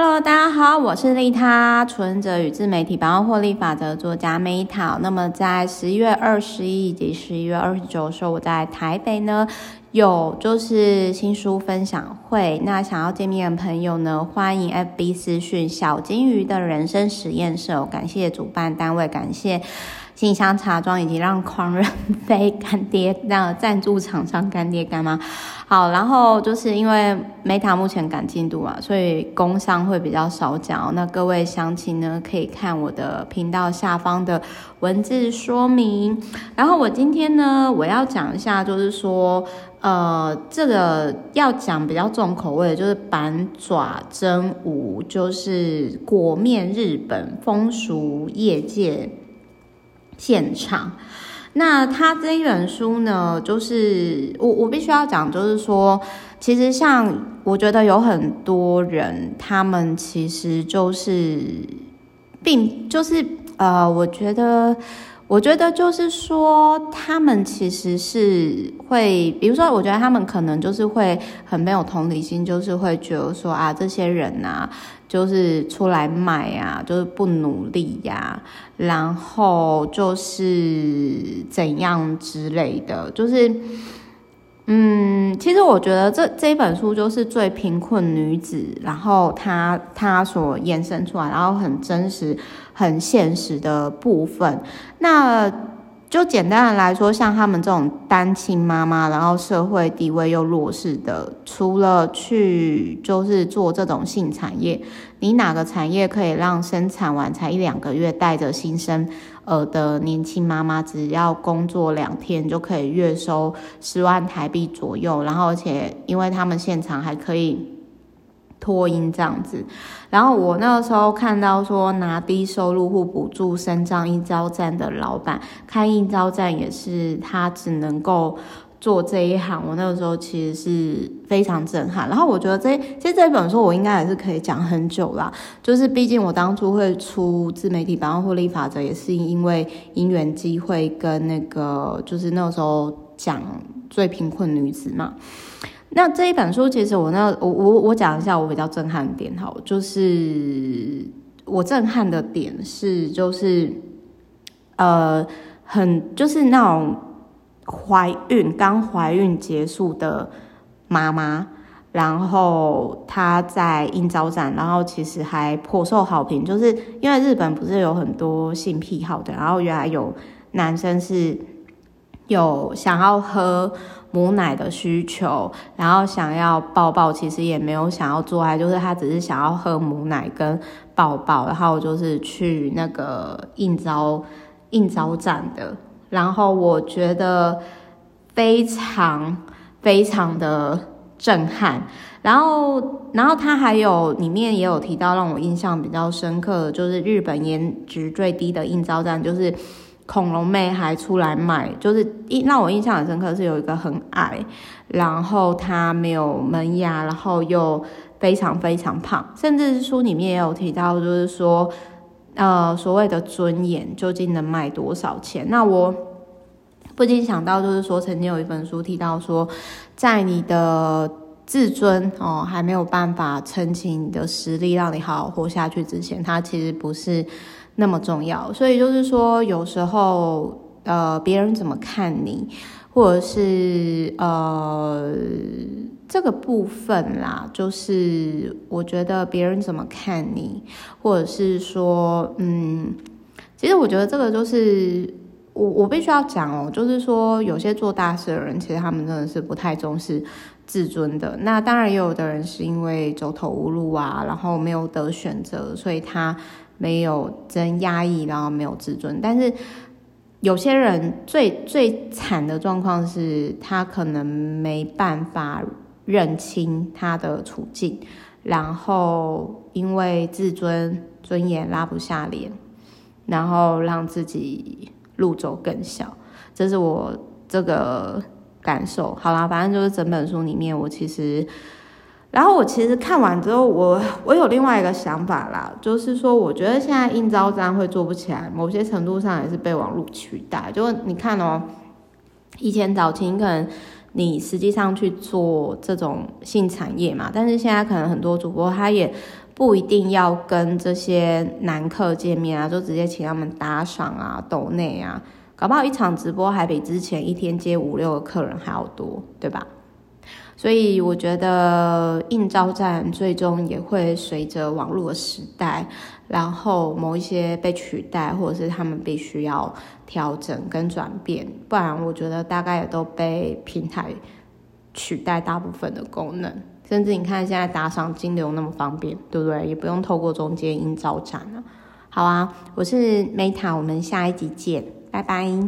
Hello，大家好，我是利他，存折与自媒体百万获利法则作家 Meta。那么在十一月二十一以及十一月二十九的时候，我在台北呢有就是新书分享会。那想要见面的朋友呢，欢迎 FB 私讯小金鱼的人生实验室。感谢主办单位，感谢。信箱茶庄以及让狂人飞干爹那赞助厂商干爹干妈，好，然后就是因为 Meta 目前赶进度嘛，所以工商会比较少讲。那各位详情呢，可以看我的频道下方的文字说明。然后我今天呢，我要讲一下，就是说，呃，这个要讲比较重口味，就是板爪真吾，就是裹面日本风俗业界。现场，那他这一本书呢，就是我我必须要讲，就是说，其实像我觉得有很多人，他们其实就是，并就是呃，我觉得。我觉得就是说，他们其实是会，比如说，我觉得他们可能就是会很没有同理心，就是会觉得说啊，这些人呐，就是出来卖啊，就是不努力呀，然后就是怎样之类的，就是。嗯，其实我觉得这这一本书就是最贫困女子，然后她她所延伸出来，然后很真实、很现实的部分。那就简单的来说，像他们这种单亲妈妈，然后社会地位又弱势的，除了去就是做这种性产业，你哪个产业可以让生产完才一两个月带着新生？呃的年轻妈妈只要工作两天就可以月收十万台币左右，然后而且因为他们现场还可以脱音这样子，然后我那个时候看到说拿低收入户补助身障应召站的老板开应召站也是他只能够。做这一行，我那个时候其实是非常震撼。然后我觉得这其实这本书我应该也是可以讲很久啦。就是毕竟我当初会出自媒体百万获利法则，也是因为因缘机会跟那个就是那个时候讲最贫困女子嘛。那这一本书其实我那我我我讲一下我比较震撼的点哈，就是我震撼的点是就是呃很就是那种。怀孕刚怀孕结束的妈妈，然后她在应招展，然后其实还颇受好评，就是因为日本不是有很多性癖好的，然后原来有男生是有想要喝母奶的需求，然后想要抱抱，其实也没有想要做爱，就是他只是想要喝母奶跟抱抱，然后就是去那个应招应招站的。然后我觉得非常非常的震撼，然后然后他还有里面也有提到让我印象比较深刻的，就是日本颜值最低的应招站，就是恐龙妹还出来卖，就是一让我印象很深刻是有一个很矮，然后他没有门牙，然后又非常非常胖，甚至是书里面也有提到，就是说。呃，所谓的尊严究竟能卖多少钱？那我不禁想到，就是说，曾经有一本书提到说，在你的自尊哦还没有办法撑起你的实力，让你好好活下去之前，它其实不是那么重要。所以就是说，有时候呃，别人怎么看你，或者是呃。这个部分啦，就是我觉得别人怎么看你，或者是说，嗯，其实我觉得这个就是我我必须要讲哦，就是说有些做大事的人，其实他们真的是不太重视自尊的。那当然也有的人是因为走投无路啊，然后没有得选择，所以他没有真压抑，然后没有自尊。但是有些人最最惨的状况是他可能没办法。认清他的处境，然后因为自尊尊严拉不下脸，然后让自己路走更小，这是我这个感受。好啦，反正就是整本书里面，我其实，然后我其实看完之后，我我有另外一个想法啦，就是说，我觉得现在应招站会做不起来，某些程度上也是被网络取代。就你看哦，以前早期可能。你实际上去做这种性产业嘛？但是现在可能很多主播他也不一定要跟这些男客见面啊，就直接请他们打赏啊、抖内啊，搞不好一场直播还比之前一天接五六个客人还要多，对吧？所以我觉得应招站最终也会随着网络时代，然后某一些被取代，或者是他们必须要调整跟转变，不然我觉得大概也都被平台取代大部分的功能。甚至你看现在打赏金流那么方便，对不对？也不用透过中间应招站了。好啊，我是 Meta，我们下一集见，拜拜。